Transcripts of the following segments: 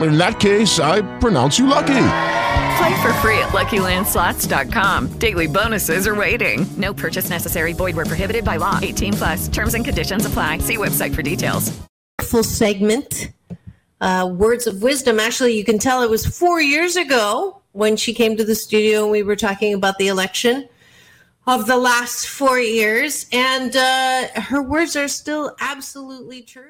In that case, I pronounce you lucky. Play for free at LuckyLandSlots.com. Daily bonuses are waiting. No purchase necessary. Void where prohibited by law. 18 plus. Terms and conditions apply. See website for details. Full segment, uh, words of wisdom. Actually, you can tell it was four years ago when she came to the studio and we were talking about the election of the last four years, and uh, her words are still absolutely true.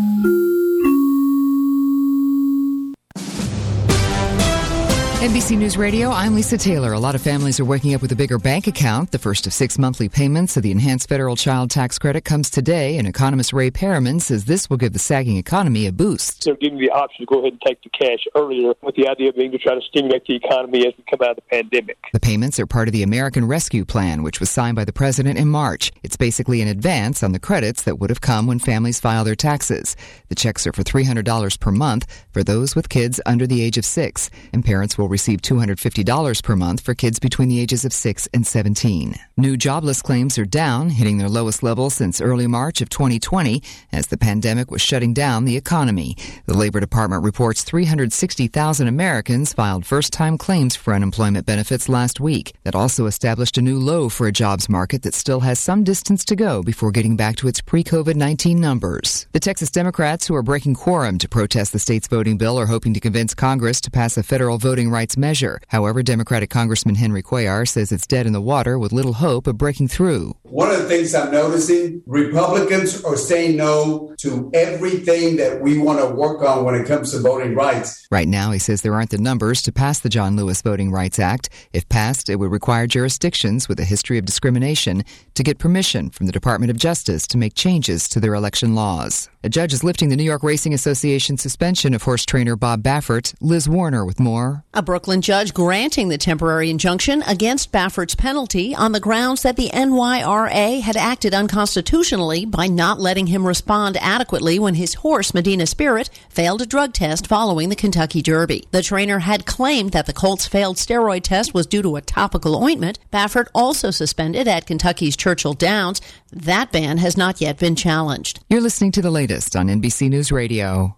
NBC News Radio, I'm Lisa Taylor. A lot of families are waking up with a bigger bank account. The first of six monthly payments of the enhanced federal child tax credit comes today, and economist Ray Perryman says this will give the sagging economy a boost. They're giving the option to go ahead and take the cash earlier, with the idea being to try to stimulate the economy as we come out of the pandemic. The payments are part of the American Rescue Plan, which was signed by the president in March. It's basically an advance on the credits that would have come when families file their taxes. The checks are for $300 per month for those with kids under the age of six, and parents will receive $250 per month for kids between the ages of 6 and 17. New jobless claims are down, hitting their lowest level since early March of 2020 as the pandemic was shutting down the economy. The Labor Department reports 360,000 Americans filed first-time claims for unemployment benefits last week. That also established a new low for a jobs market that still has some distance to go before getting back to its pre-COVID-19 numbers. The Texas Democrats who are breaking quorum to protest the state's voting bill are hoping to convince Congress to pass a federal voting rights measure. However, Democratic Congressman Henry Cuellar says it's dead in the water with little hope of breaking through. One of the things I'm noticing Republicans are saying no to everything that we want to work on when it comes to voting rights. Right now, he says there aren't the numbers to pass the John Lewis Voting Rights Act. If passed, it would require jurisdictions with a history of discrimination to get permission from the Department of Justice to make changes to their election laws. A judge is lifting the New York Racing Association suspension of horse trainer Bob Baffert. Liz Warner with more. A Brooklyn judge granting the temporary injunction against Baffert's penalty on the grounds that the NYRA had acted unconstitutionally by not letting him respond adequately when his horse, Medina Spirit, failed a drug test following the Kentucky Derby. The trainer had claimed that the colt's failed steroid test was due to a topical ointment. Baffert also suspended at Kentucky's Churchill Downs. That ban has not yet been challenged. You're listening to the latest on NBC News Radio.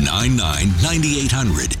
899 9800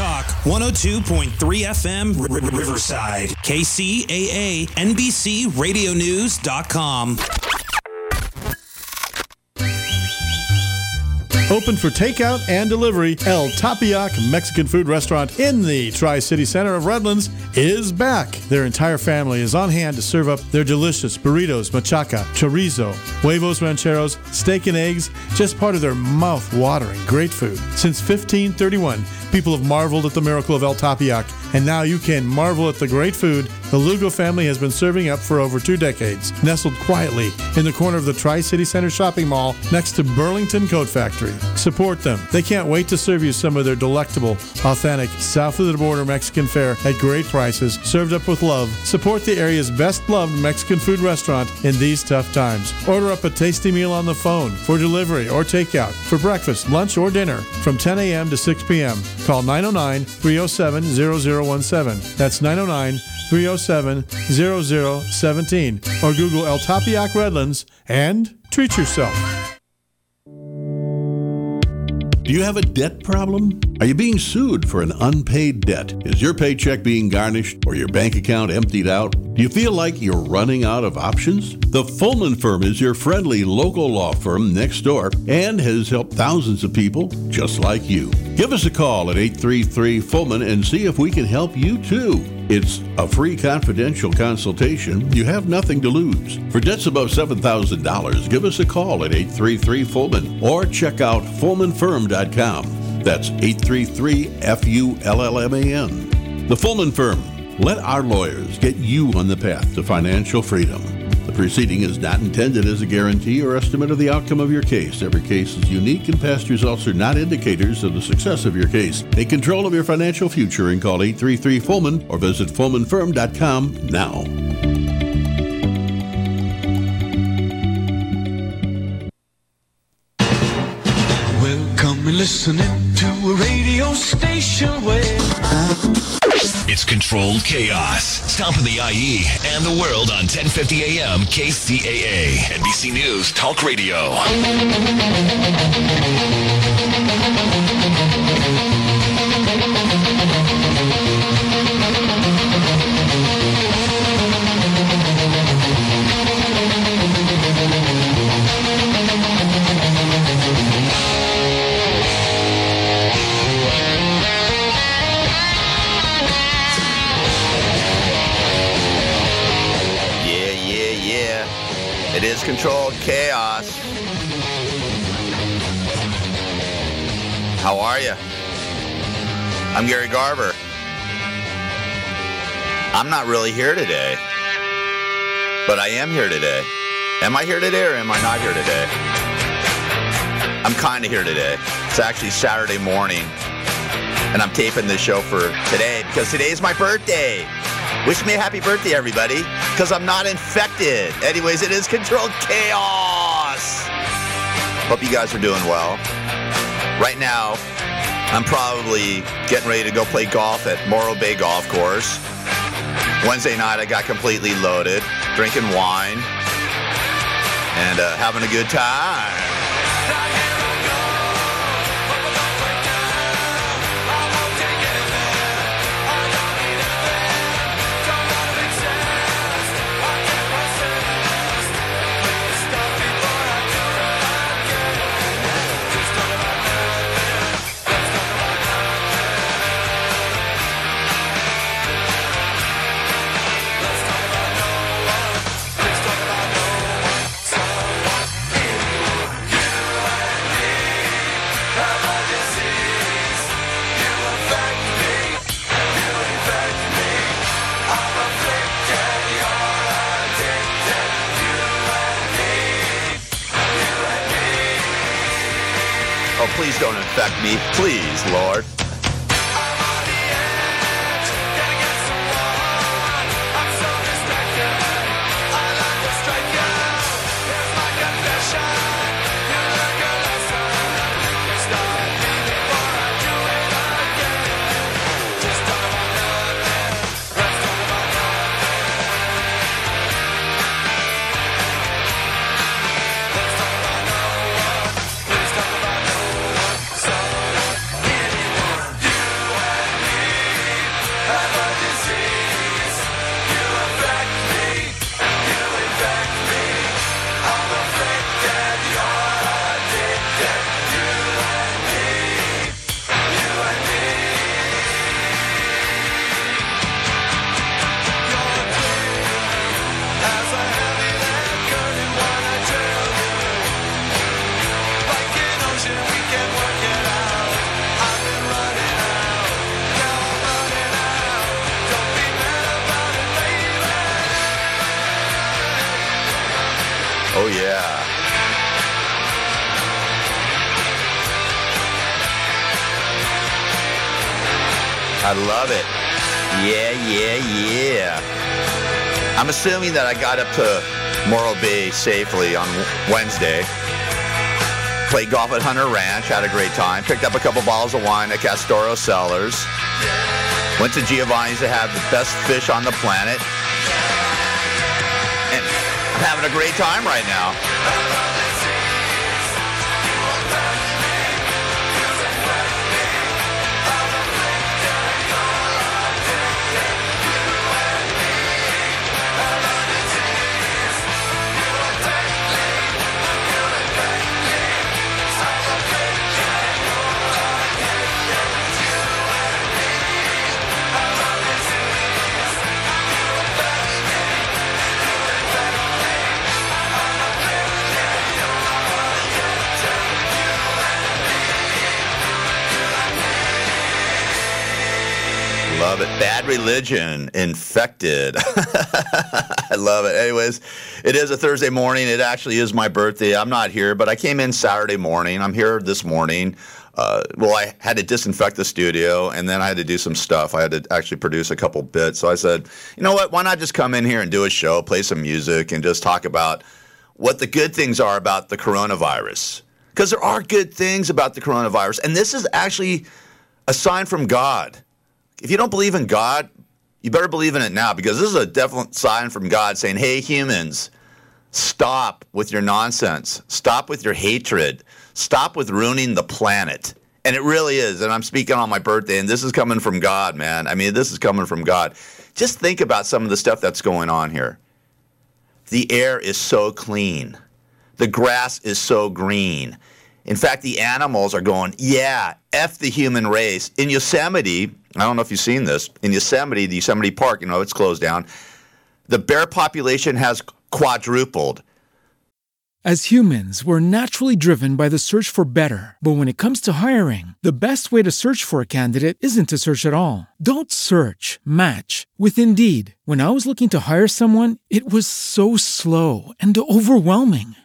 Talk 102.3 FM R- R- Riverside. KCAA NBC Radio News.com. Open for takeout and delivery, El Tepeyac Mexican food restaurant in the Tri City Center of Redlands is back. Their entire family is on hand to serve up their delicious burritos, machaca, chorizo, huevos rancheros, steak and eggs, just part of their mouth watering great food. Since 1531, people have marveled at the miracle of El Tepeyac, and now you can marvel at the great food the Lugo family has been serving up for over two decades, nestled quietly in the corner of the Tri City Center shopping mall next to Burlington Coat Factory. Support them. They can't wait to serve you some of their delectable, authentic, south of the border Mexican fare at great prices, served up with love. Support the area's best loved Mexican food restaurant in these tough times. Order up a tasty meal on the phone for delivery or takeout for breakfast, lunch, or dinner from 10 a.m. to 6 p.m. Call 909 307 0017. That's 909 307 0017 or Google El Tepeyac Redlands and treat yourself. Do you have a debt problem? Are you being sued for an unpaid debt? Is your paycheck being garnished or your bank account emptied out? Do you feel like you're running out of options? The Fullman Firm is your friendly local law firm next door and has helped thousands of people just like you. Give us a call at 833 Fullman and see if we can help you too. It's a free confidential consultation. You have nothing to lose. For debts above $7,000, give us a call at 833 Fullman or check out FullmanFirm.com. That's 833 F U L L M A N. The Fullman Firm. Let our lawyers get you on the path to financial freedom. The proceeding is not intended as a guarantee or estimate of the outcome of your case. Every case is unique, and past results are not indicators of the success of your case. Take control of your financial future and call 833 Fullman or visit FullmanFirm.com now. Welcome and a radio station It's controlled chaos. Stomping the IE and the world on 1050 AM KCAA. NBC News Talk Radio. How are you? I'm Gary Garver. I'm not really here today, but I am here today. Am I here today or am I not here today? I'm kind of here today. It's actually Saturday morning, and I'm taping this show for today because today is my birthday. Wish me a happy birthday, everybody, because I'm not infected. Anyways, it is controlled chaos. Hope you guys are doing well. Right now, I'm probably getting ready to go play golf at Morro Bay Golf Course. Wednesday night, I got completely loaded, drinking wine, and uh, having a good time. Please don't infect me. Please, Lord. I love it. Yeah, yeah, yeah. I'm assuming that I got up to Morro Bay safely on Wednesday. Played golf at Hunter Ranch, had a great time. Picked up a couple bottles of wine at Castoro Cellars. Went to Giovanni's to have the best fish on the planet. And I'm having a great time right now. Love it. Bad religion, infected. I love it. Anyways, it is a Thursday morning. It actually is my birthday. I'm not here, but I came in Saturday morning. I'm here this morning. Uh, well, I had to disinfect the studio, and then I had to do some stuff. I had to actually produce a couple bits. So I said, you know what? Why not just come in here and do a show, play some music, and just talk about what the good things are about the coronavirus? Because there are good things about the coronavirus, and this is actually a sign from God if you don't believe in God, you better believe in it now because this is a definite sign from God saying, hey, humans, stop with your nonsense. Stop with your hatred. Stop with ruining the planet. And it really is. And I'm speaking on my birthday, and this is coming from God, man. I mean, this is coming from God. Just think about some of the stuff that's going on here. The air is so clean, the grass is so green. In fact, the animals are going, yeah, F the human race. In Yosemite, I don't know if you've seen this. In Yosemite, the Yosemite Park, you know, it's closed down. The bear population has quadrupled. As humans, we're naturally driven by the search for better. But when it comes to hiring, the best way to search for a candidate isn't to search at all. Don't search, match with Indeed. When I was looking to hire someone, it was so slow and overwhelming.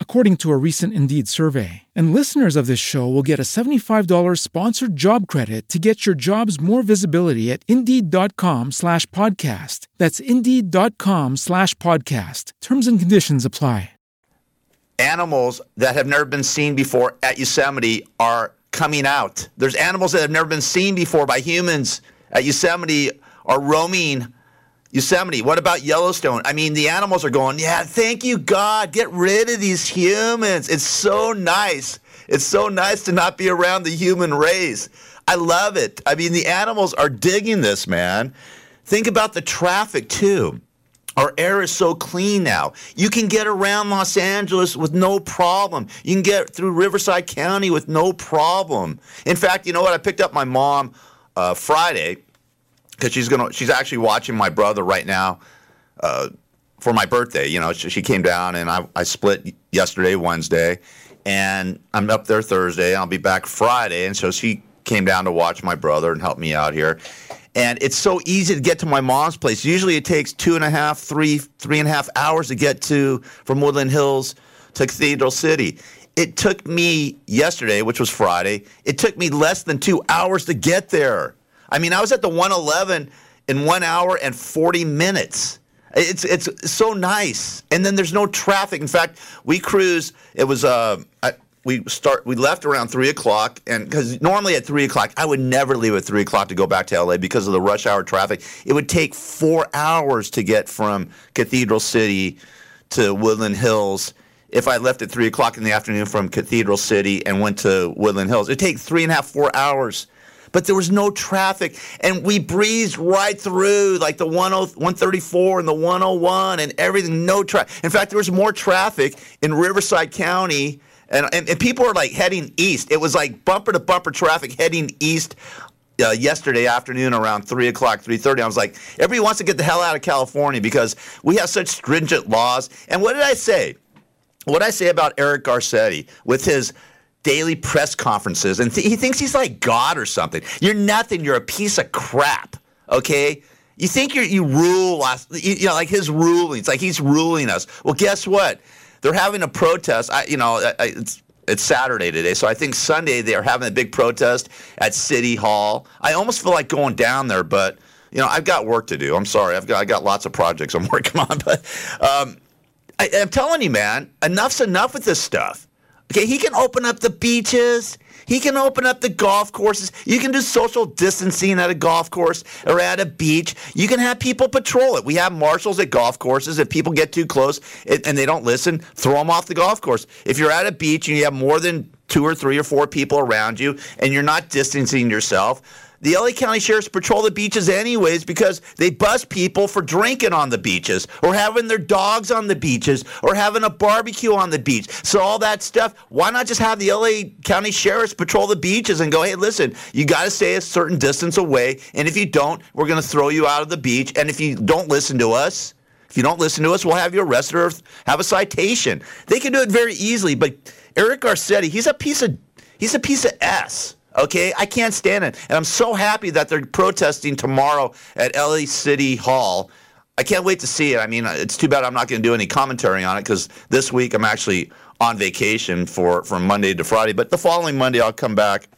according to a recent Indeed survey. And listeners of this show will get a $75 sponsored job credit to get your jobs more visibility at Indeed.com slash podcast. That's Indeed.com slash podcast. Terms and conditions apply animals that have never been seen before at Yosemite are coming out. There's animals that have never been seen before by humans at Yosemite are roaming Yosemite. What about Yellowstone? I mean, the animals are going, yeah, thank you, God. Get rid of these humans. It's so nice. It's so nice to not be around the human race. I love it. I mean, the animals are digging this, man. Think about the traffic, too. Our air is so clean now. You can get around Los Angeles with no problem. You can get through Riverside County with no problem. In fact, you know what? I picked up my mom uh, Friday because she's gonna. She's actually watching my brother right now uh, for my birthday. You know, she, she came down and I, I split yesterday, Wednesday, and I'm up there Thursday. I'll be back Friday, and so she came down to watch my brother and help me out here and it's so easy to get to my mom's place. Usually, it takes two and a half, three, three and a half hours to get to from Woodland Hills to Cathedral City. It took me yesterday, which was Friday. It took me less than two hours to get there. I mean, I was at the 111 in one hour and 40 minutes. It's it's so nice, and then there's no traffic. In fact, we cruise. It was uh, I, we start we left around three o'clock and because normally at three o'clock i would never leave at three o'clock to go back to la because of the rush hour traffic it would take four hours to get from cathedral city to woodland hills if i left at three o'clock in the afternoon from cathedral city and went to woodland hills it'd take three and a half four hours but there was no traffic. And we breezed right through like the 10, 134 and the 101 and everything, no traffic. In fact, there was more traffic in Riverside County. And, and, and people were like heading east. It was like bumper to bumper traffic heading east uh, yesterday afternoon around three o'clock, three thirty. I was like, everybody wants to get the hell out of California because we have such stringent laws. And what did I say? What did I say about Eric Garcetti with his daily press conferences, and th- he thinks he's like God or something. You're nothing. You're a piece of crap. Okay. You think you you rule you, you know, like his rulings, like he's ruling us. Well, guess what? They're having a protest. I, you know, I, it's it's Saturday today, so I think Sunday they are having a big protest at City Hall. I almost feel like going down there, but you know I've got work to do. I'm sorry, I've got I got lots of projects I'm working on, but um, I, I'm telling you, man, enough's enough with this stuff. Okay, he can open up the beaches. He can open up the golf courses. You can do social distancing at a golf course or at a beach. You can have people patrol it. We have marshals at golf courses. If people get too close and they don't listen, throw them off the golf course. If you're at a beach and you have more than two or three or four people around you and you're not distancing yourself, the LA County Sheriffs patrol the beaches anyways because they bust people for drinking on the beaches or having their dogs on the beaches or having a barbecue on the beach. So all that stuff, why not just have the LA County Sheriffs patrol the beaches and go, "Hey, listen, you got to stay a certain distance away, and if you don't, we're going to throw you out of the beach, and if you don't listen to us, if you don't listen to us, we'll have you arrested or have a citation." They can do it very easily, but Eric Garcetti, he's a piece of he's a piece of s. Okay, I can't stand it. And I'm so happy that they're protesting tomorrow at LA City Hall. I can't wait to see it. I mean, it's too bad I'm not going to do any commentary on it because this week I'm actually on vacation for from Monday to Friday. But the following Monday I'll come back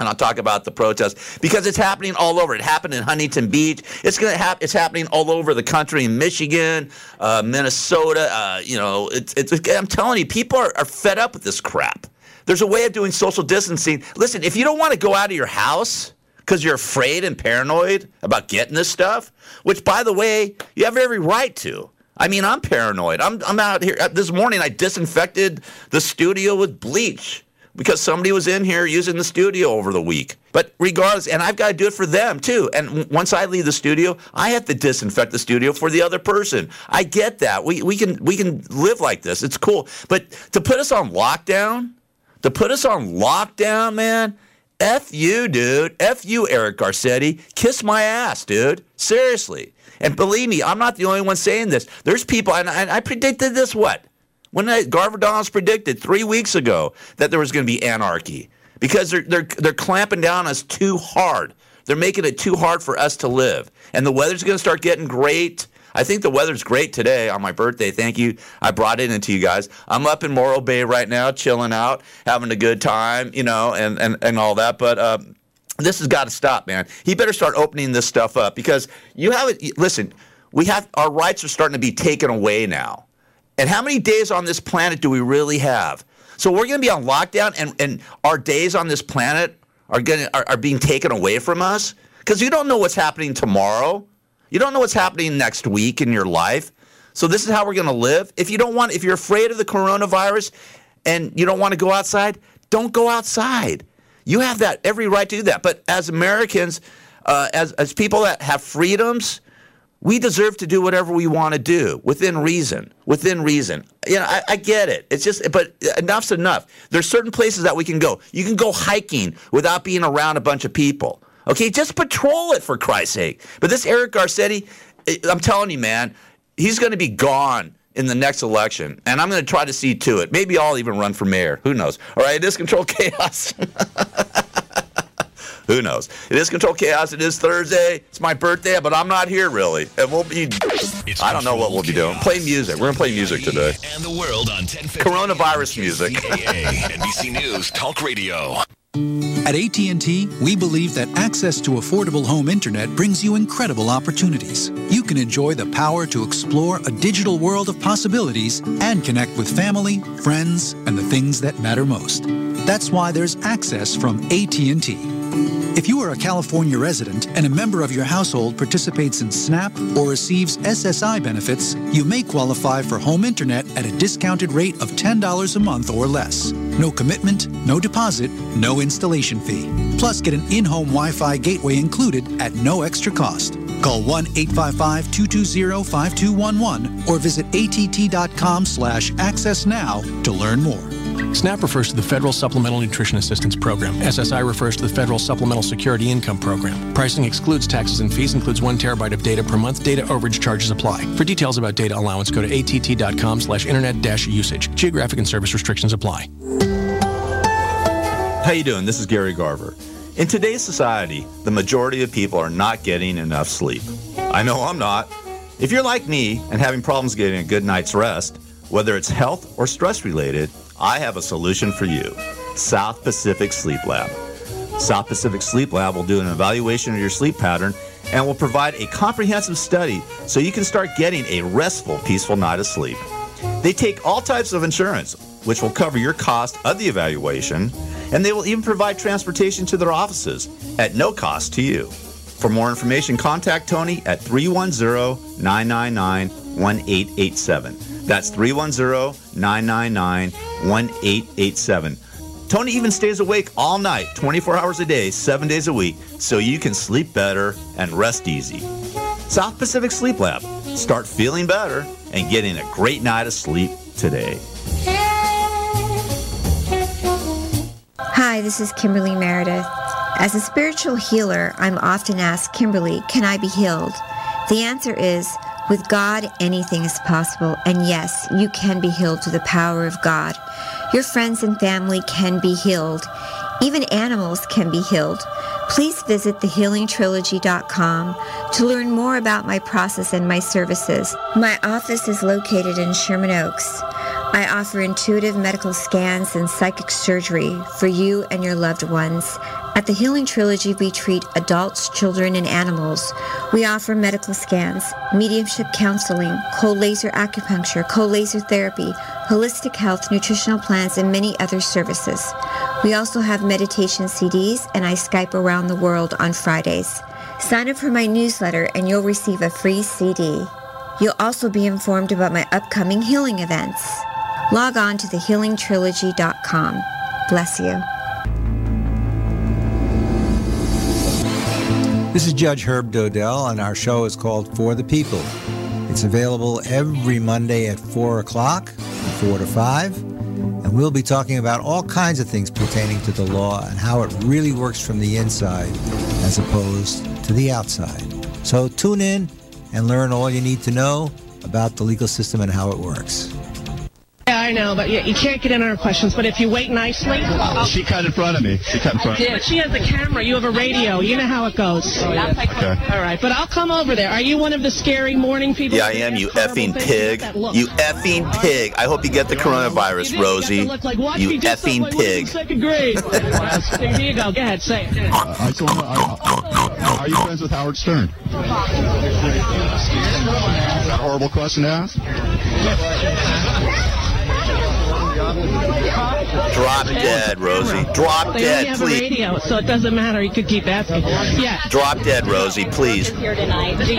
and I'll talk about the protest because it's happening all over. It happened in Huntington Beach. It's going to happen. It's happening all over the country in Michigan, uh, Minnesota. Uh, you know, it's, it's, I'm telling you, people are, are fed up with this crap. There's a way of doing social distancing. Listen, if you don't want to go out of your house because you're afraid and paranoid about getting this stuff, which, by the way, you have every right to. I mean, I'm paranoid. I'm, I'm out here. Uh, this morning, I disinfected the studio with bleach because somebody was in here using the studio over the week. But regardless, and I've got to do it for them too. And once I leave the studio, I have to disinfect the studio for the other person. I get that. We, we can we can live like this. It's cool. But to put us on lockdown, to put us on lockdown, man. F you, dude. F you, Eric Garcetti. Kiss my ass, dude. Seriously. And believe me, I'm not the only one saying this. There's people, and I, I predicted this what? When I, Garver Donalds predicted three weeks ago that there was going to be anarchy because they're, they're, they're clamping down us too hard. They're making it too hard for us to live. And the weather's going to start getting great. I think the weather's great today on my birthday. Thank you. I brought it into you guys. I'm up in Morro Bay right now, chilling out, having a good time, you know, and, and, and all that. But uh, this has got to stop, man. He better start opening this stuff up because you have it. Listen, we have our rights are starting to be taken away now. And how many days on this planet do we really have? So we're going to be on lockdown, and, and our days on this planet are going are, are being taken away from us because you don't know what's happening tomorrow. You don't know what's happening next week in your life. So this is how we're going to live. If you don't want if you're afraid of the coronavirus and you don't want to go outside, don't go outside. You have that every right to do that. But as Americans, uh, as as people that have freedoms, we deserve to do whatever we want to do within reason. Within reason. You know, I, I, get it. It's just, but enough's enough. There's certain places that we can go. You can go hiking without being around a bunch of people. Okay, just patrol it for Christ's sake. But this Eric Garcetti, eh, I'm telling you, man, he's going to be gone in the next election, and I'm going to try to see to it. Maybe I'll even run for mayor. Who knows? All right, it is control chaos. Who knows? It is control chaos. It is Thursday. It's my birthday, but I'm not here really, and we'll be. It's I don't know what we'll be doing. Play music. We're gonna play music today. And the world on 1050 Coronavirus music. NBC News Talk Radio. At AT&T, we believe that access to affordable home internet brings you incredible opportunities. You can enjoy the power to explore a digital world of possibilities and connect with family, friends, and the things that matter most. That's why there's access from AT&T. If you are a California resident and a member of your household participates in SNAP or receives SSI benefits, you may qualify for home internet at a discounted rate of $10 a month or less. No commitment, no deposit, no installation fee. Plus, get an in home Wi Fi gateway included at no extra cost. Call 1 855 220 5211 or visit att.com slash access now to learn more. SNAP refers to the Federal Supplemental Nutrition Assistance Program. SSI refers to the Federal Supplemental Security Income Program. Pricing excludes taxes and fees, includes one terabyte of data per month. Data overage charges apply. For details about data allowance, go to att.com slash internet dash usage. Geographic and service restrictions apply. How you doing? This is Gary Garver. In today's society, the majority of people are not getting enough sleep. I know I'm not. If you're like me and having problems getting a good night's rest, whether it's health or stress related, I have a solution for you. South Pacific Sleep Lab. South Pacific Sleep Lab will do an evaluation of your sleep pattern and will provide a comprehensive study so you can start getting a restful, peaceful night of sleep. They take all types of insurance, which will cover your cost of the evaluation, and they will even provide transportation to their offices at no cost to you. For more information, contact Tony at 310 999 1887. That's 310 999 1887. Tony even stays awake all night, 24 hours a day, 7 days a week, so you can sleep better and rest easy. South Pacific Sleep Lab. Start feeling better and getting a great night of sleep today. Hi, this is Kimberly Meredith. As a spiritual healer, I'm often asked, Kimberly, can I be healed? The answer is, with God, anything is possible. And yes, you can be healed through the power of God. Your friends and family can be healed. Even animals can be healed. Please visit thehealingtrilogy.com to learn more about my process and my services. My office is located in Sherman Oaks. I offer intuitive medical scans and psychic surgery for you and your loved ones. At the Healing Trilogy, we treat adults, children, and animals. We offer medical scans, mediumship counseling, cold laser acupuncture, cold laser therapy, holistic health, nutritional plans, and many other services. We also have meditation CDs, and I Skype around the world on Fridays. Sign up for my newsletter, and you'll receive a free CD. You'll also be informed about my upcoming healing events. Log on to thehealingtrilogy.com. Bless you. This is Judge Herb Dodell, and our show is called For the People. It's available every Monday at 4 o'clock, 4 to 5, and we'll be talking about all kinds of things pertaining to the law and how it really works from the inside as opposed to the outside. So tune in and learn all you need to know about the legal system and how it works. Yeah, I know, but you, you can't get in on her questions. But if you wait nicely, She cut in front of me. She cut in front of me. But she has a camera. You have a radio. You know how it goes. Oh, okay. All right, but I'll come over there. Are you one of the scary morning people? Yeah, I am, you effing pig. You effing pig. I hope you get the coronavirus, Rosie. Look like, watch You me just effing like, Wilson pig. Second grade. Here you go. Go ahead, say it. Uh, I told her, I- are you friends with Howard Stern? Is that a horrible question to ask? Drop dead, Rosie. Drop They dead, have please. radio, so it doesn't matter. You could keep asking. Yeah. Drop dead, Rosie, please.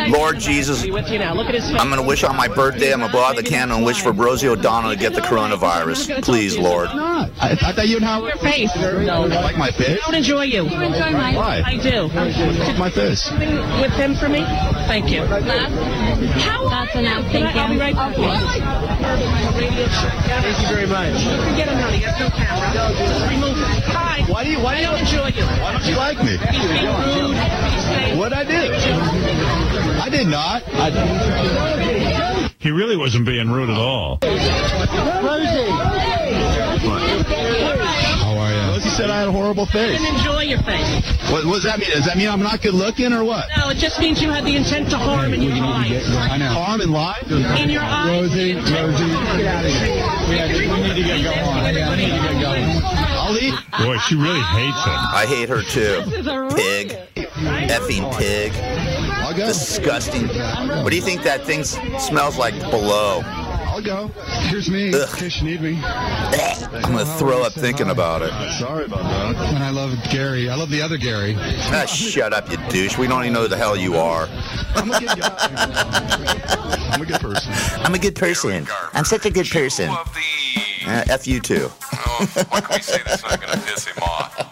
Lord Jesus, With you now. Look at his face. I'm going to wish on my birthday, I'm going to blow out the candle and wish for Rosie O'Donnell to get the coronavirus. Please, Lord. I, I thought you and Howard. Your face. Like my face? I don't enjoy you. You enjoy mine. Why? I do. Like my face. With him for me? Thank you. How That's enough. Thank I'll be you. right back. Thank you very much. Forget him now. He has no camera. Just remove it. Hi. Why do you? Why I don't enjoy you. Why don't you like me? He's being rude. He's. What'd I do? I did not. I, He really wasn't being rude at all. how are you? Rosie said I had a horrible I face. didn't enjoy your face. What, what does that mean? Does that mean I'm not good looking or what? No, it just means you had the intent to harm in your eyes. I know. Harm and lie? In your eyes. Rosie, Rosie, get out of here. We, have, we need to get going. Yeah, we need to get going. I'll eat. Boy, she really hates him. I hate her too. Pig. Effing pig. Disgusting. What do you think that thing smells like below? I'll go. Here's me in case you need me. I'm gonna throw up thinking about it. Sorry about that. And I love Gary. I love the other Gary. Ah, shut up, you douche. We don't even know who the hell you are. I'm a good guy. I'm a good person. I'm a good person. I'm such a good person. Uh, F you too. what can we say that's not going to piss him off?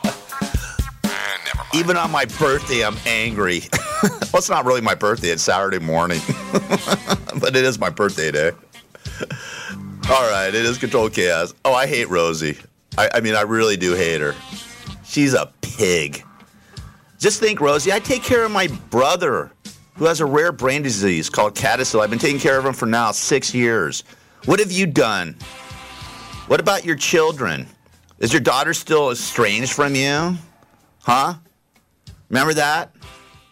Even on my birthday, I'm angry. well, it's not really my birthday. It's Saturday morning. but it is my birthday day. All right, it is Control Chaos. Oh, I hate Rosie. I, I mean, I really do hate her. She's a pig. Just think, Rosie, I take care of my brother who has a rare brain disease called CADASIL. I've been taking care of him for now six years. What have you done? What about your children? Is your daughter still estranged from you? Huh? Remember that?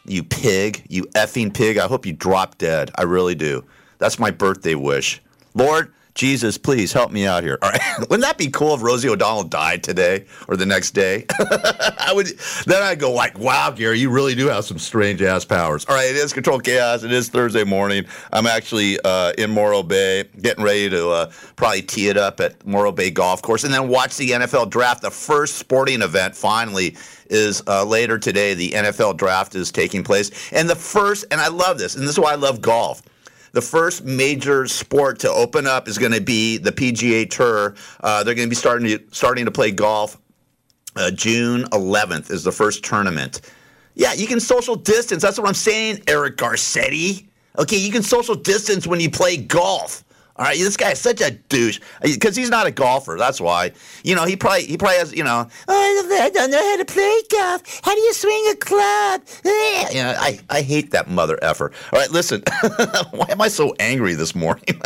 You pig. You effing pig. I hope you drop dead. I really do. That's my birthday wish. Lord, Jesus, please help me out here. All right. Wouldn't that be cool if Rosie O'Donnell died today or the next day? I would then I'd go like, wow, Gary, you really do have some strange ass powers. All right, it is Control Chaos. It is Thursday morning. I'm actually uh, in Morro Bay, getting ready to uh, probably tee it up at Morro Bay Golf Course and then watch the NFL draft. The first sporting event finally is uh, later today. The NFL draft is taking place. And the first, and I love this, and this is why I love golf the first major sport to open up is going to be the PGA Tour. Uh, they're going to be starting to starting to play golf. Uh, June 11th is the first tournament. Yeah, you can social distance. That's what I'm saying, Eric Garcetti. Okay, you can social distance when you play golf. All right, this guy is such a douche because he's not a golfer. That's why. You know, he probably he probably has. You know, oh, I don't know how to play golf. How do you swing a club? You know, I I hate that mother effer. All right, listen. why am I so angry this morning?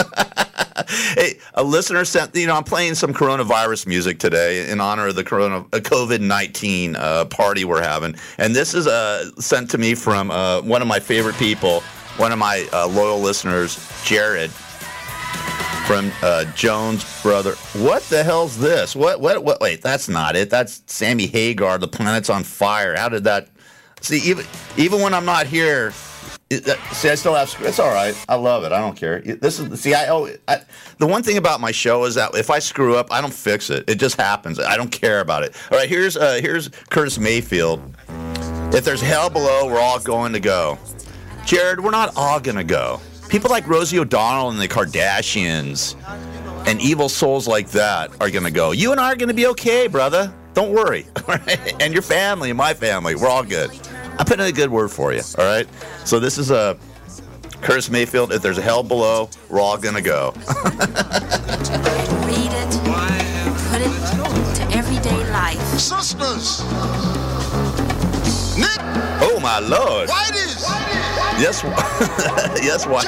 hey, a listener sent. You know, I'm playing some coronavirus music today in honor of the corona COVID nineteen uh, party we're having, and this is uh, sent to me from uh, one of my favorite people, one of my uh, loyal listeners, Jared from uh, Jones brother. What the hell's this? What? What? What? Wait, that's not it. That's Sammy Hagar. The planet's on fire. How did that? See, even even when I'm not here, it, uh, see, I still have. It's all right. I love it. I don't care. This is see. I, oh, I the one thing about my show is that if I screw up, I don't fix it. It just happens. I don't care about it. All right. Here's uh, here's Curtis Mayfield. If there's hell below, we're all going to go. Jared, we're not all going to go. People like Rosie O'Donnell and the Kardashians and evil souls like that are going to go. You and I are going to be okay, brother. Don't worry. and your family and my family, we're all good. I put in a good word for you, all right? So this is a Curtis Mayfield. If there's a hell below, we're all going to go. Read it, put it to everyday life. Sisters! Oh, my Lord. Whiteys! Yes, yes, what?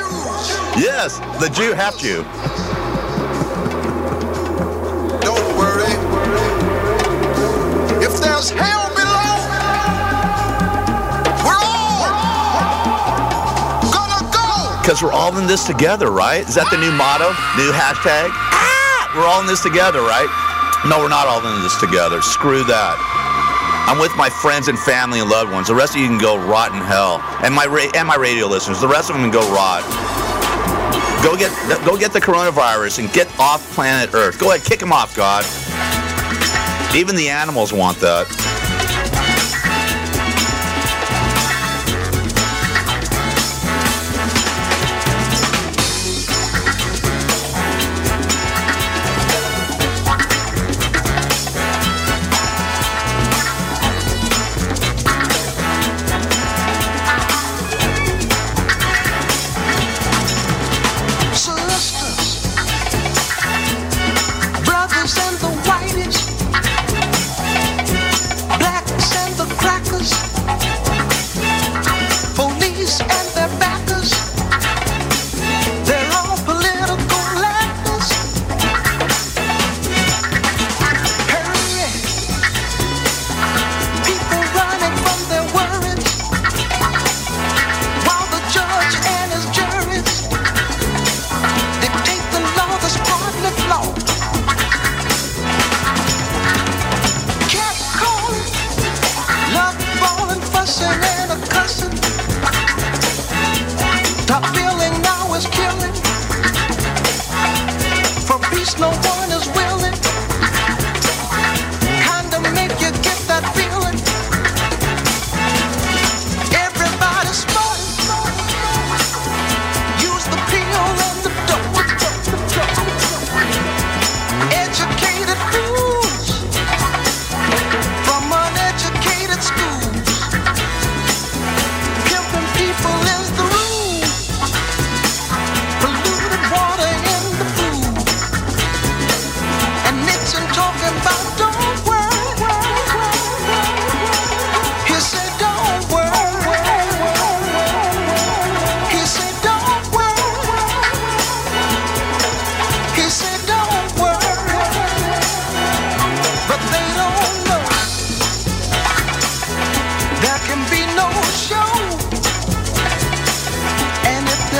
Yes, the Jew, half Jew. Don't worry. If there's hell below, we're all gonna go. Because we're all in this together, right? Is that the new motto? New hashtag? Ah! We're all in this together, right? No, we're not all in this together. Screw that. I'm with my friends and family and loved ones. The rest of you can go rot in hell. And my ra- and my radio listeners, the rest of them can go rot. Go get go get the coronavirus and get off planet Earth. Go ahead, kick them off, God. Even the animals want that.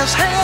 as hell.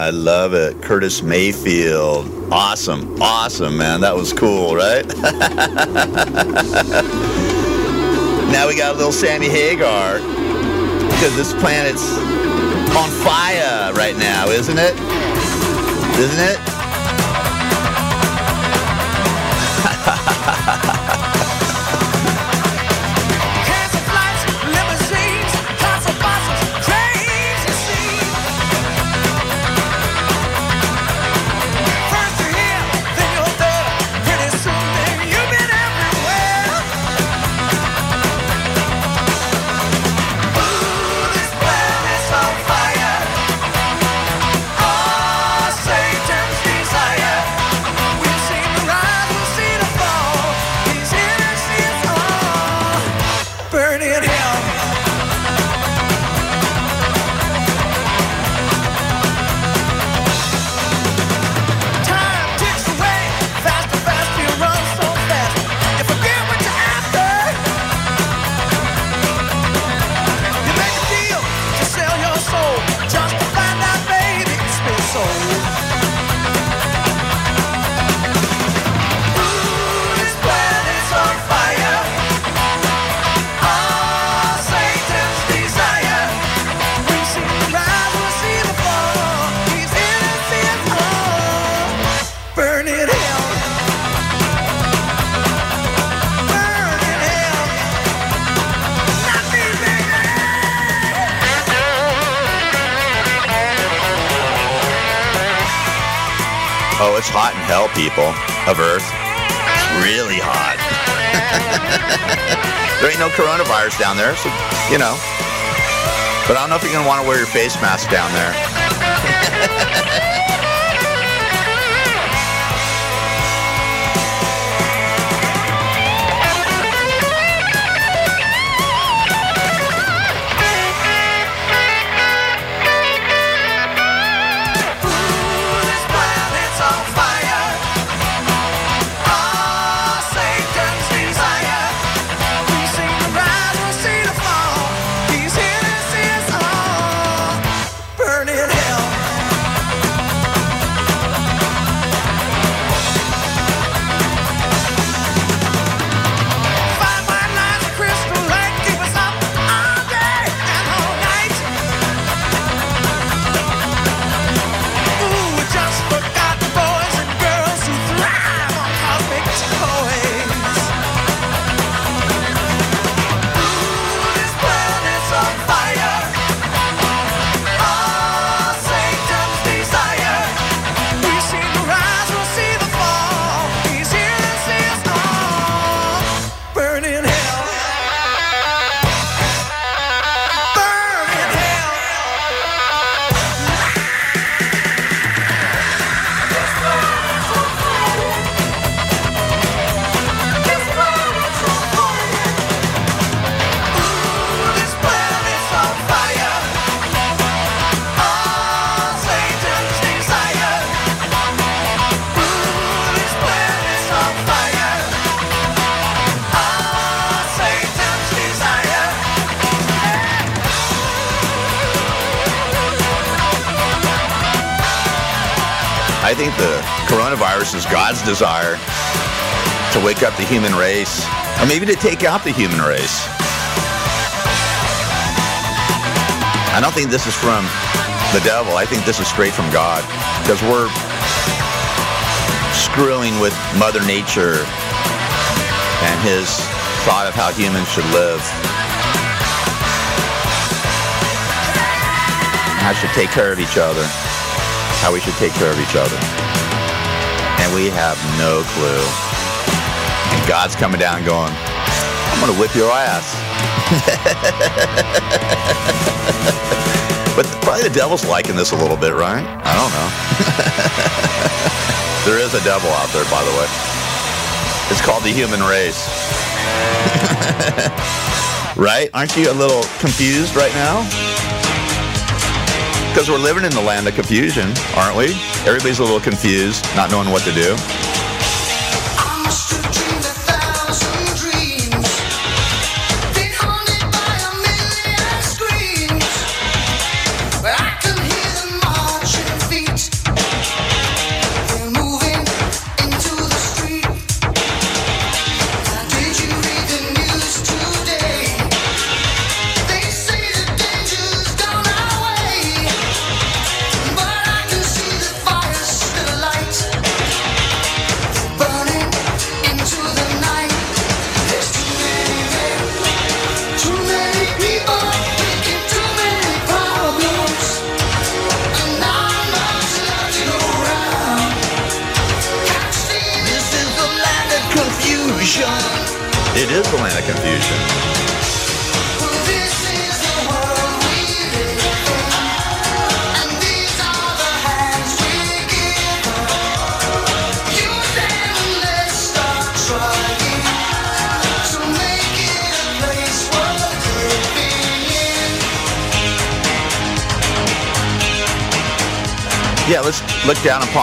I love it. Curtis Mayfield. Awesome. Awesome, man. That was cool, right? now we got a little Sammy Hagar because this planet's on fire right now, isn't it? Isn't it? Down there, so, you know. But I don't know if you're to want to wear your face mask down there. the human race, or maybe to take out the human race. I don't think this is from the devil. I think this is straight from God, because we're screwing with Mother Nature and his thought of how humans should live. How should take care of each other. How we should take care of each other. And we have no clue. God's coming down going, I'm going to whip your ass. but probably the devil's liking this a little bit, right? I don't know. there is a devil out there, by the way. It's called the human race. right? Aren't you a little confused right now? Because we're living in the land of confusion, aren't we? Everybody's a little confused, not knowing what to do.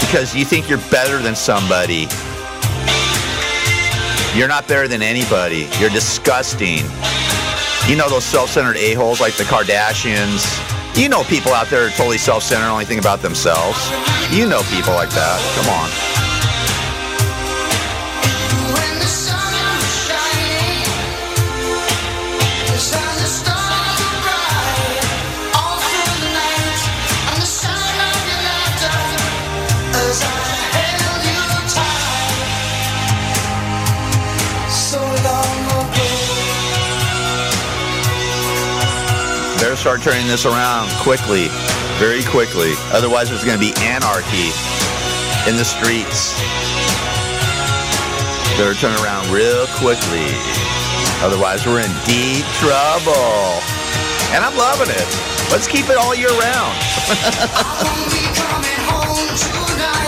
because you think you're better than somebody. You're not better than anybody. You're disgusting. You know those self-centered a-holes like the Kardashians. You know people out there are totally self-centered, only think about themselves. You know people like that. Come on. Start turning this around quickly, very quickly. Otherwise, there's going to be anarchy in the streets. Better turn around real quickly. Otherwise, we're in deep trouble. And I'm loving it. Let's keep it all year round.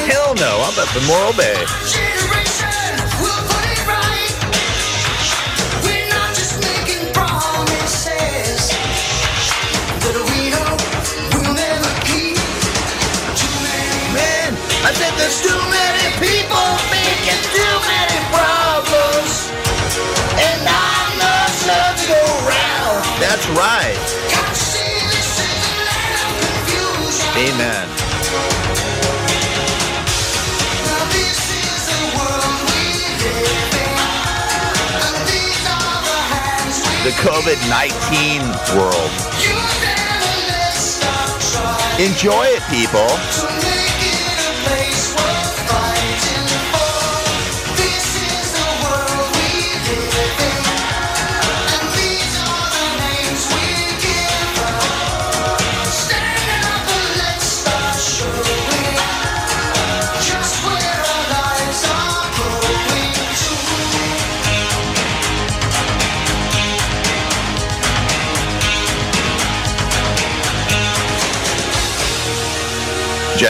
Hell no, I'm up in Morro Bay. We The COVID 19 world. Enjoy it, people.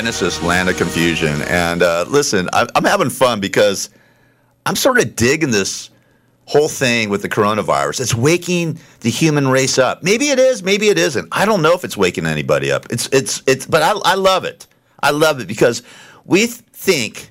Genesis, land of confusion. And uh, listen, I'm having fun because I'm sort of digging this whole thing with the coronavirus. It's waking the human race up. Maybe it is, maybe it isn't. I don't know if it's waking anybody up. It's it's it's. But I I love it. I love it because we th- think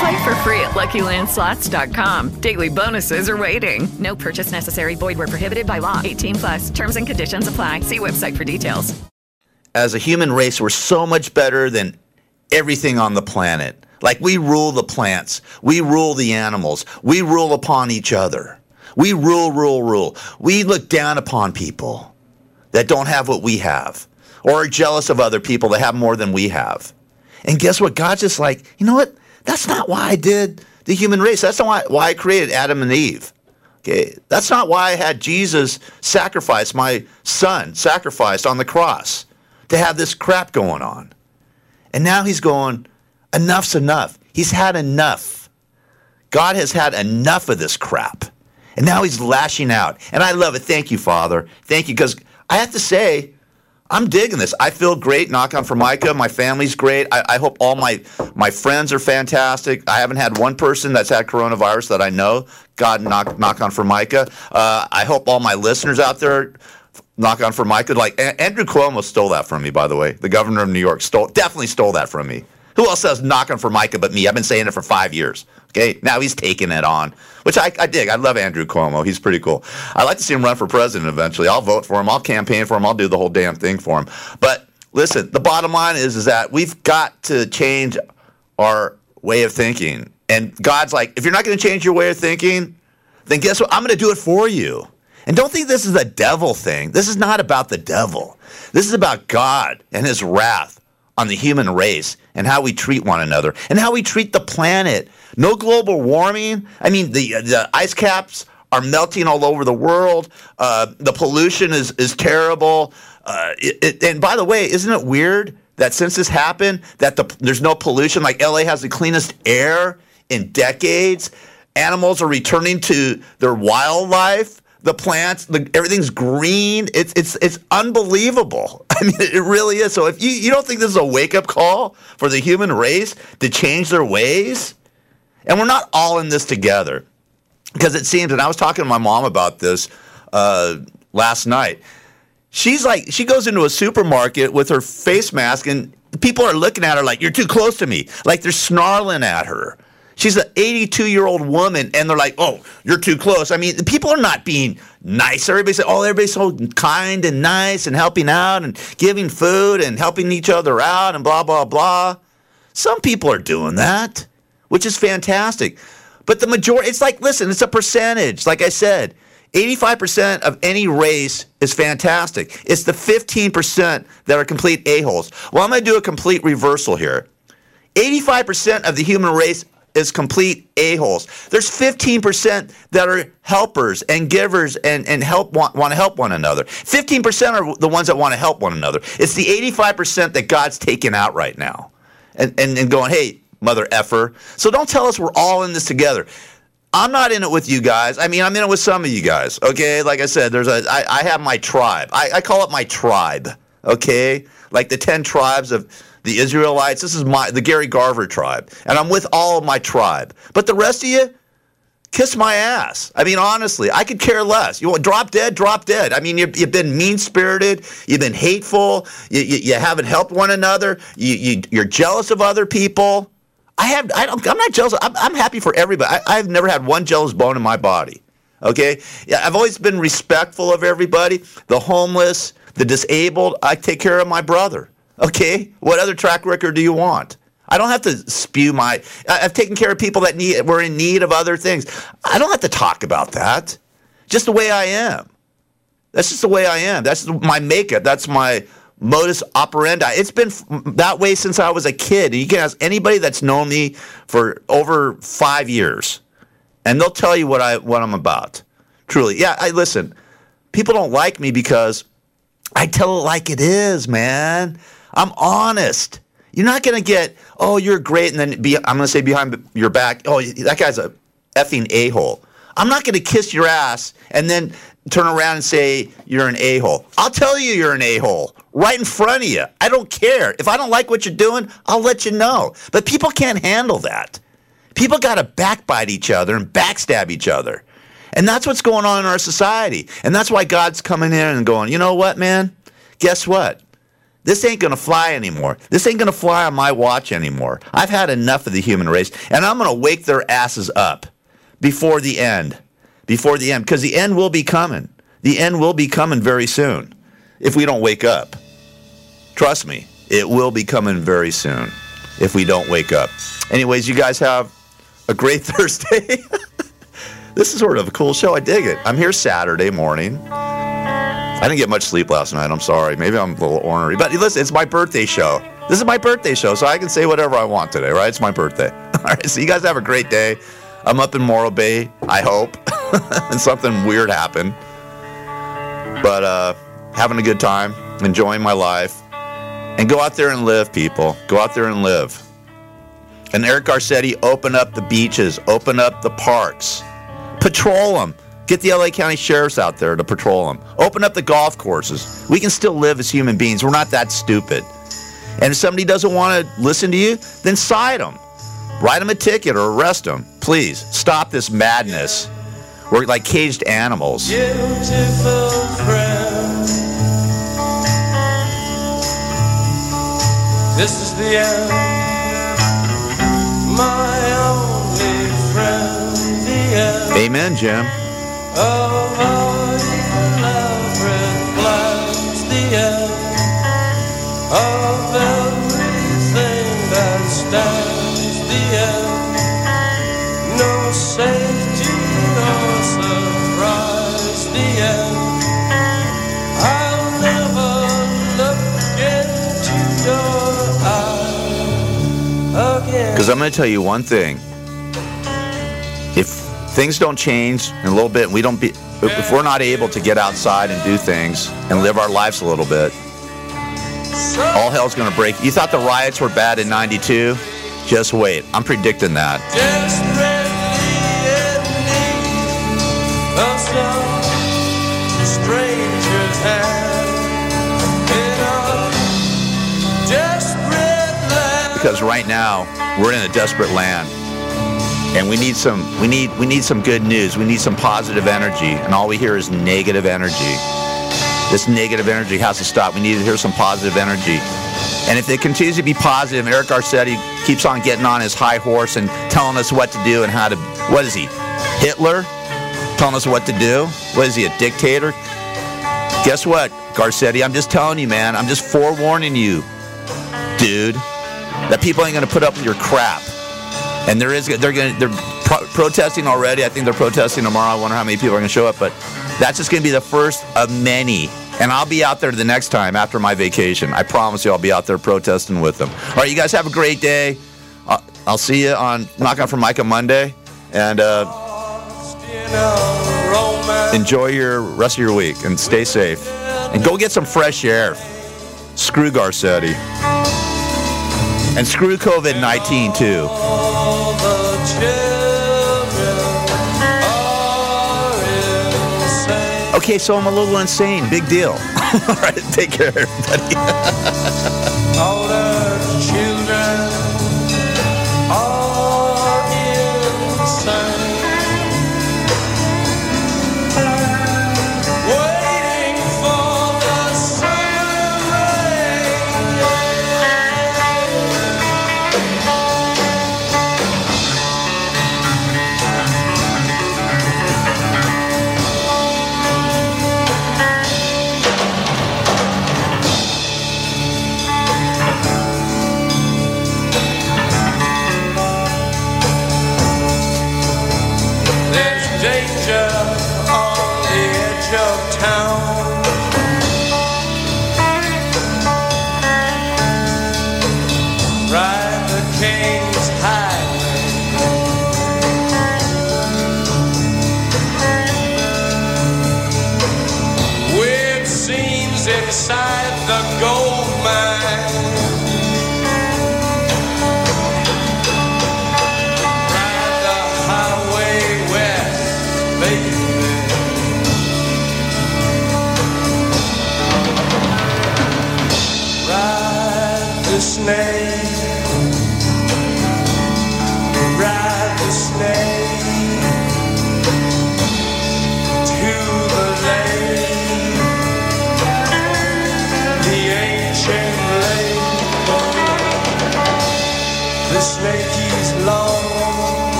Play for free at LuckyLandSlots.com. Daily bonuses are waiting. No purchase necessary. Void where prohibited by law. 18 plus. Terms and conditions apply. See website for details. as a human race, we're so much better than everything on the planet. Like we rule the plants, we rule the animals, we rule upon each other. We rule, rule, rule. We look down upon people that don't have what we have or are jealous of other people that have more than we have. And guess what? God's just like, you know what? That's not why I did the human race. That's not why, why I created Adam and Eve. Okay, that's not why I had Jesus sacrifice my son, sacrificed on the cross to have this crap going on. And now he's going, enough's enough. He's had enough. God has had enough of this crap. And now he's lashing out. And I love it. Thank you, Father. Thank you. Because I have to say, I'm digging this. I feel great. Knock on Formica. My family's great. I, I hope all my my friends are fantastic. I haven't had one person that's had coronavirus that I know. God, knock knock on Formica. Uh, I hope all my listeners out there knock on Formica. Like A- Andrew Cuomo stole that from me, by the way. The governor of New York stole definitely stole that from me. Who else says knock on Formica but me? I've been saying it for five years. Okay, now he's taking it on, which I, I dig. I love Andrew Cuomo. He's pretty cool. I'd like to see him run for president eventually. I'll vote for him. I'll campaign for him. I'll do the whole damn thing for him. But listen, the bottom line is, is that we've got to change our way of thinking. And God's like, if you're not going to change your way of thinking, then guess what? I'm going to do it for you. And don't think this is a devil thing. This is not about the devil. This is about God and his wrath on the human race and how we treat one another and how we treat the planet. No global warming. I mean, the, the ice caps are melting all over the world. Uh, the pollution is, is terrible. Uh, it, it, and by the way, isn't it weird that since this happened, that the, there's no pollution? Like LA has the cleanest air in decades. Animals are returning to their wildlife. The plants, the, everything's green. It's it's it's unbelievable. I mean, it really is. So if you, you don't think this is a wake up call for the human race to change their ways, and we're not all in this together, because it seems. And I was talking to my mom about this uh, last night. She's like, she goes into a supermarket with her face mask, and people are looking at her like, "You're too close to me." Like they're snarling at her. She's an 82 year old woman, and they're like, "Oh, you're too close." I mean, people are not being nice. Everybody's oh, everybody's so kind and nice and helping out and giving food and helping each other out and blah blah blah. Some people are doing that, which is fantastic. But the majority, it's like, listen, it's a percentage. Like I said, 85% of any race is fantastic. It's the 15% that are complete a-holes. Well, I'm going to do a complete reversal here. 85% of the human race is complete a-holes. There's 15% that are helpers and givers and, and help want, want to help one another. 15% are the ones that want to help one another. It's the 85% that God's taken out right now. And, and, and going, hey, mother effer. So don't tell us we're all in this together. I'm not in it with you guys. I mean, I'm in it with some of you guys. Okay, like I said, there's a. I, I have my tribe. I, I call it my tribe. Okay, like the ten tribes of the Israelites. This is my the Gary Garver tribe, and I'm with all of my tribe. But the rest of you, kiss my ass. I mean, honestly, I could care less. You want drop dead, drop dead. I mean, you've, you've been mean spirited. You've been hateful. You, you, you haven't helped one another. You, you you're jealous of other people. I have. I I'm not jealous. I'm, I'm happy for everybody. I, I've never had one jealous bone in my body. Okay. Yeah, I've always been respectful of everybody. The homeless, the disabled. I take care of my brother. Okay. What other track record do you want? I don't have to spew my. I've taken care of people that need were in need of other things. I don't have to talk about that. Just the way I am. That's just the way I am. That's my makeup. That's my modus operandi. It's been that way since I was a kid. You can ask anybody that's known me for over five years, and they'll tell you what I what I'm about. Truly, yeah. I listen. People don't like me because I tell it like it is, man. I'm honest. You're not gonna get, oh, you're great, and then be, I'm gonna say behind your back, oh, that guy's a effing a hole. I'm not gonna kiss your ass and then turn around and say you're an a hole. I'll tell you you're an a hole right in front of you. I don't care. If I don't like what you're doing, I'll let you know. But people can't handle that. People got to backbite each other and backstab each other. And that's what's going on in our society. And that's why God's coming in and going, you know what, man? Guess what? This ain't going to fly anymore. This ain't going to fly on my watch anymore. I've had enough of the human race, and I'm going to wake their asses up before the end. Before the end, because the end will be coming. The end will be coming very soon if we don't wake up. Trust me, it will be coming very soon if we don't wake up. Anyways, you guys have a great Thursday. this is sort of a cool show. I dig it. I'm here Saturday morning. I didn't get much sleep last night. I'm sorry. Maybe I'm a little ornery. But listen, it's my birthday show. This is my birthday show, so I can say whatever I want today, right? It's my birthday. All right, so you guys have a great day. I'm up in Morro Bay, I hope. and something weird happened. But uh, having a good time, enjoying my life. And go out there and live, people. Go out there and live. And Eric Garcetti, open up the beaches, open up the parks, patrol them. Get the LA County sheriffs out there to patrol them. Open up the golf courses. We can still live as human beings. We're not that stupid. And if somebody doesn't want to listen to you, then cite them. Write them a ticket or arrest them. Please stop this madness. We're like caged animals. Beautiful friend. This is the end. My only friend, the end Amen, Jim. Because I'm going to tell you one thing. Things don't change in a little bit, we don't be, if we're not able to get outside and do things and live our lives a little bit, all hell's going to break. You thought the riots were bad in 92? Just wait. I'm predicting that. Because right now, we're in a desperate land. And we need some we need we need some good news. We need some positive energy. And all we hear is negative energy. This negative energy has to stop. We need to hear some positive energy. And if it continues to be positive, Eric Garcetti keeps on getting on his high horse and telling us what to do and how to what is he? Hitler? Telling us what to do? What is he, a dictator? Guess what, Garcetti? I'm just telling you, man. I'm just forewarning you, dude, that people ain't gonna put up with your crap. And there is, they're gonna, they're pro- protesting already. I think they're protesting tomorrow. I wonder how many people are gonna show up, but that's just gonna be the first of many. And I'll be out there the next time after my vacation. I promise you, I'll be out there protesting with them. All right, you guys have a great day. I'll, I'll see you on Knock Out Formica Monday, and uh, enjoy your rest of your week and stay safe. And go get some fresh air. Screw Garcetti. And screw COVID 19 too. Okay, so I'm a little insane. Big deal. All right, take care, everybody.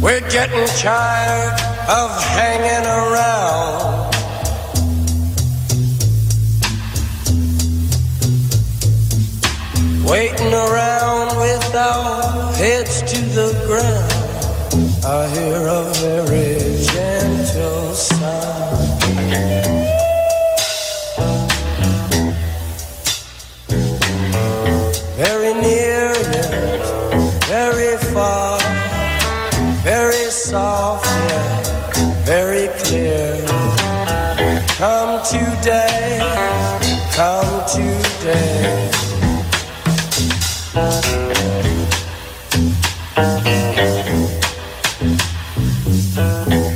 We're getting tired of hanging around. Waiting around with our heads to the ground. I hear a very gentle sound. Very far, very soft yeah, very clear. Come today, come today.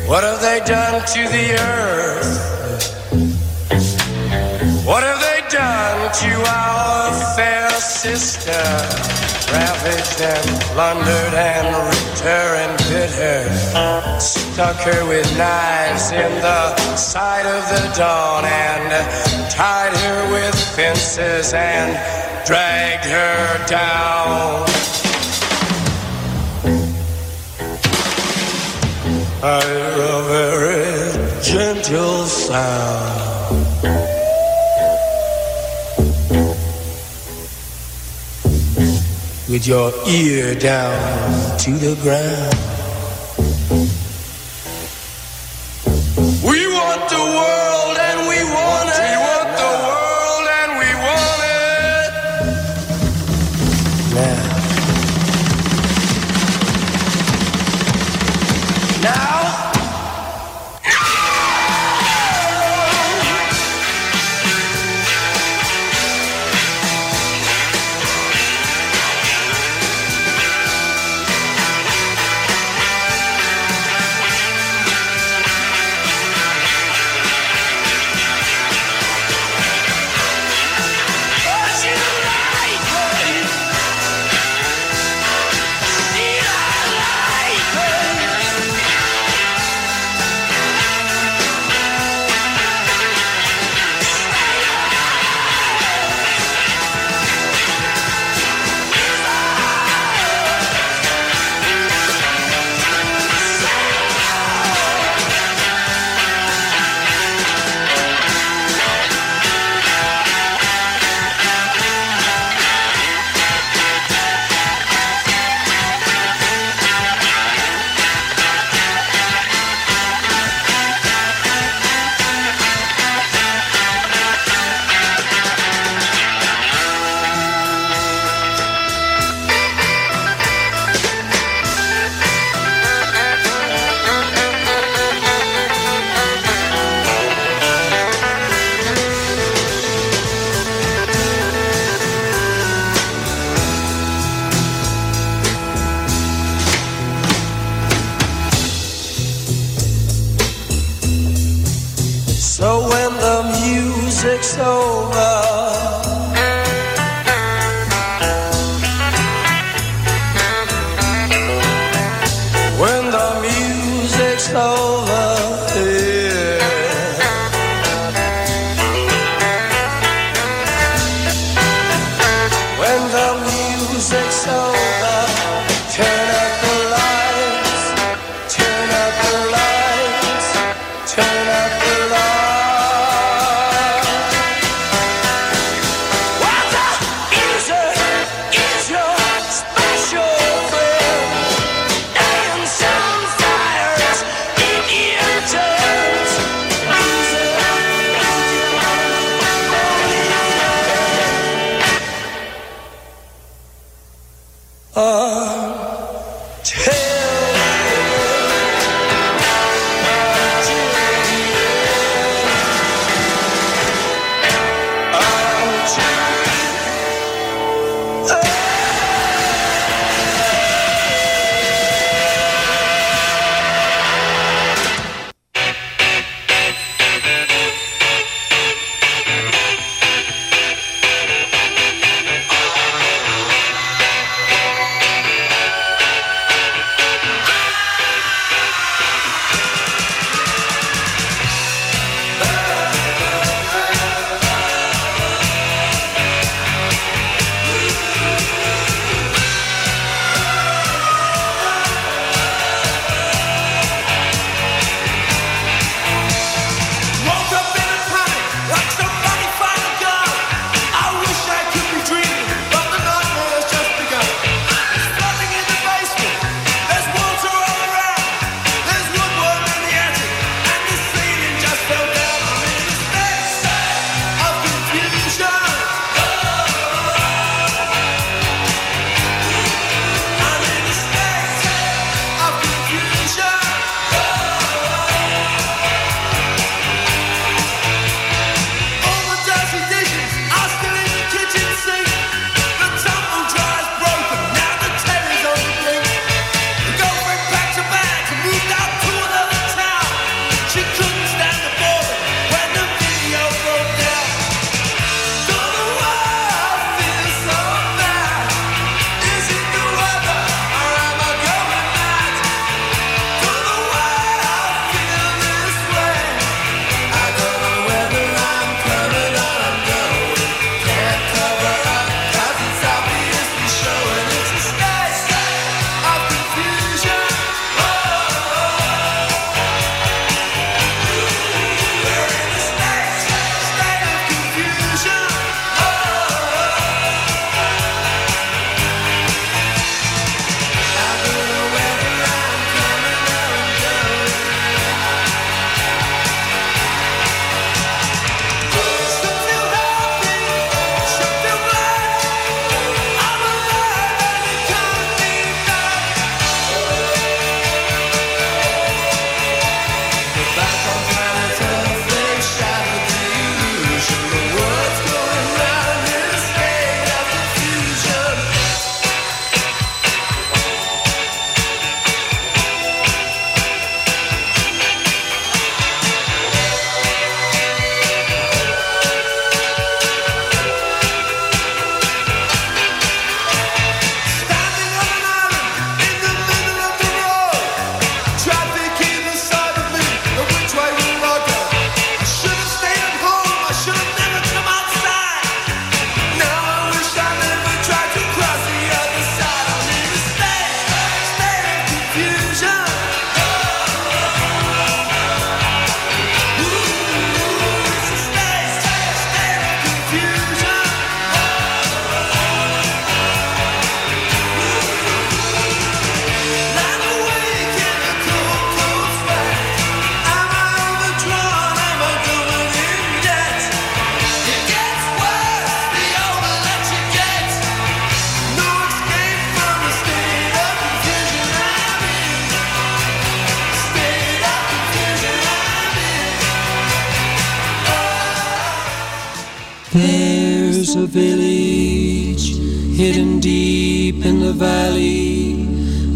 What have they done to the earth? What have they done to our fair sister? Ravaged and plundered and ripped her and bit her. Stuck her with knives in the side of the dawn and tied her with fences and dragged her down. I a very gentle sound. With your ear down to the ground. The music's over, turn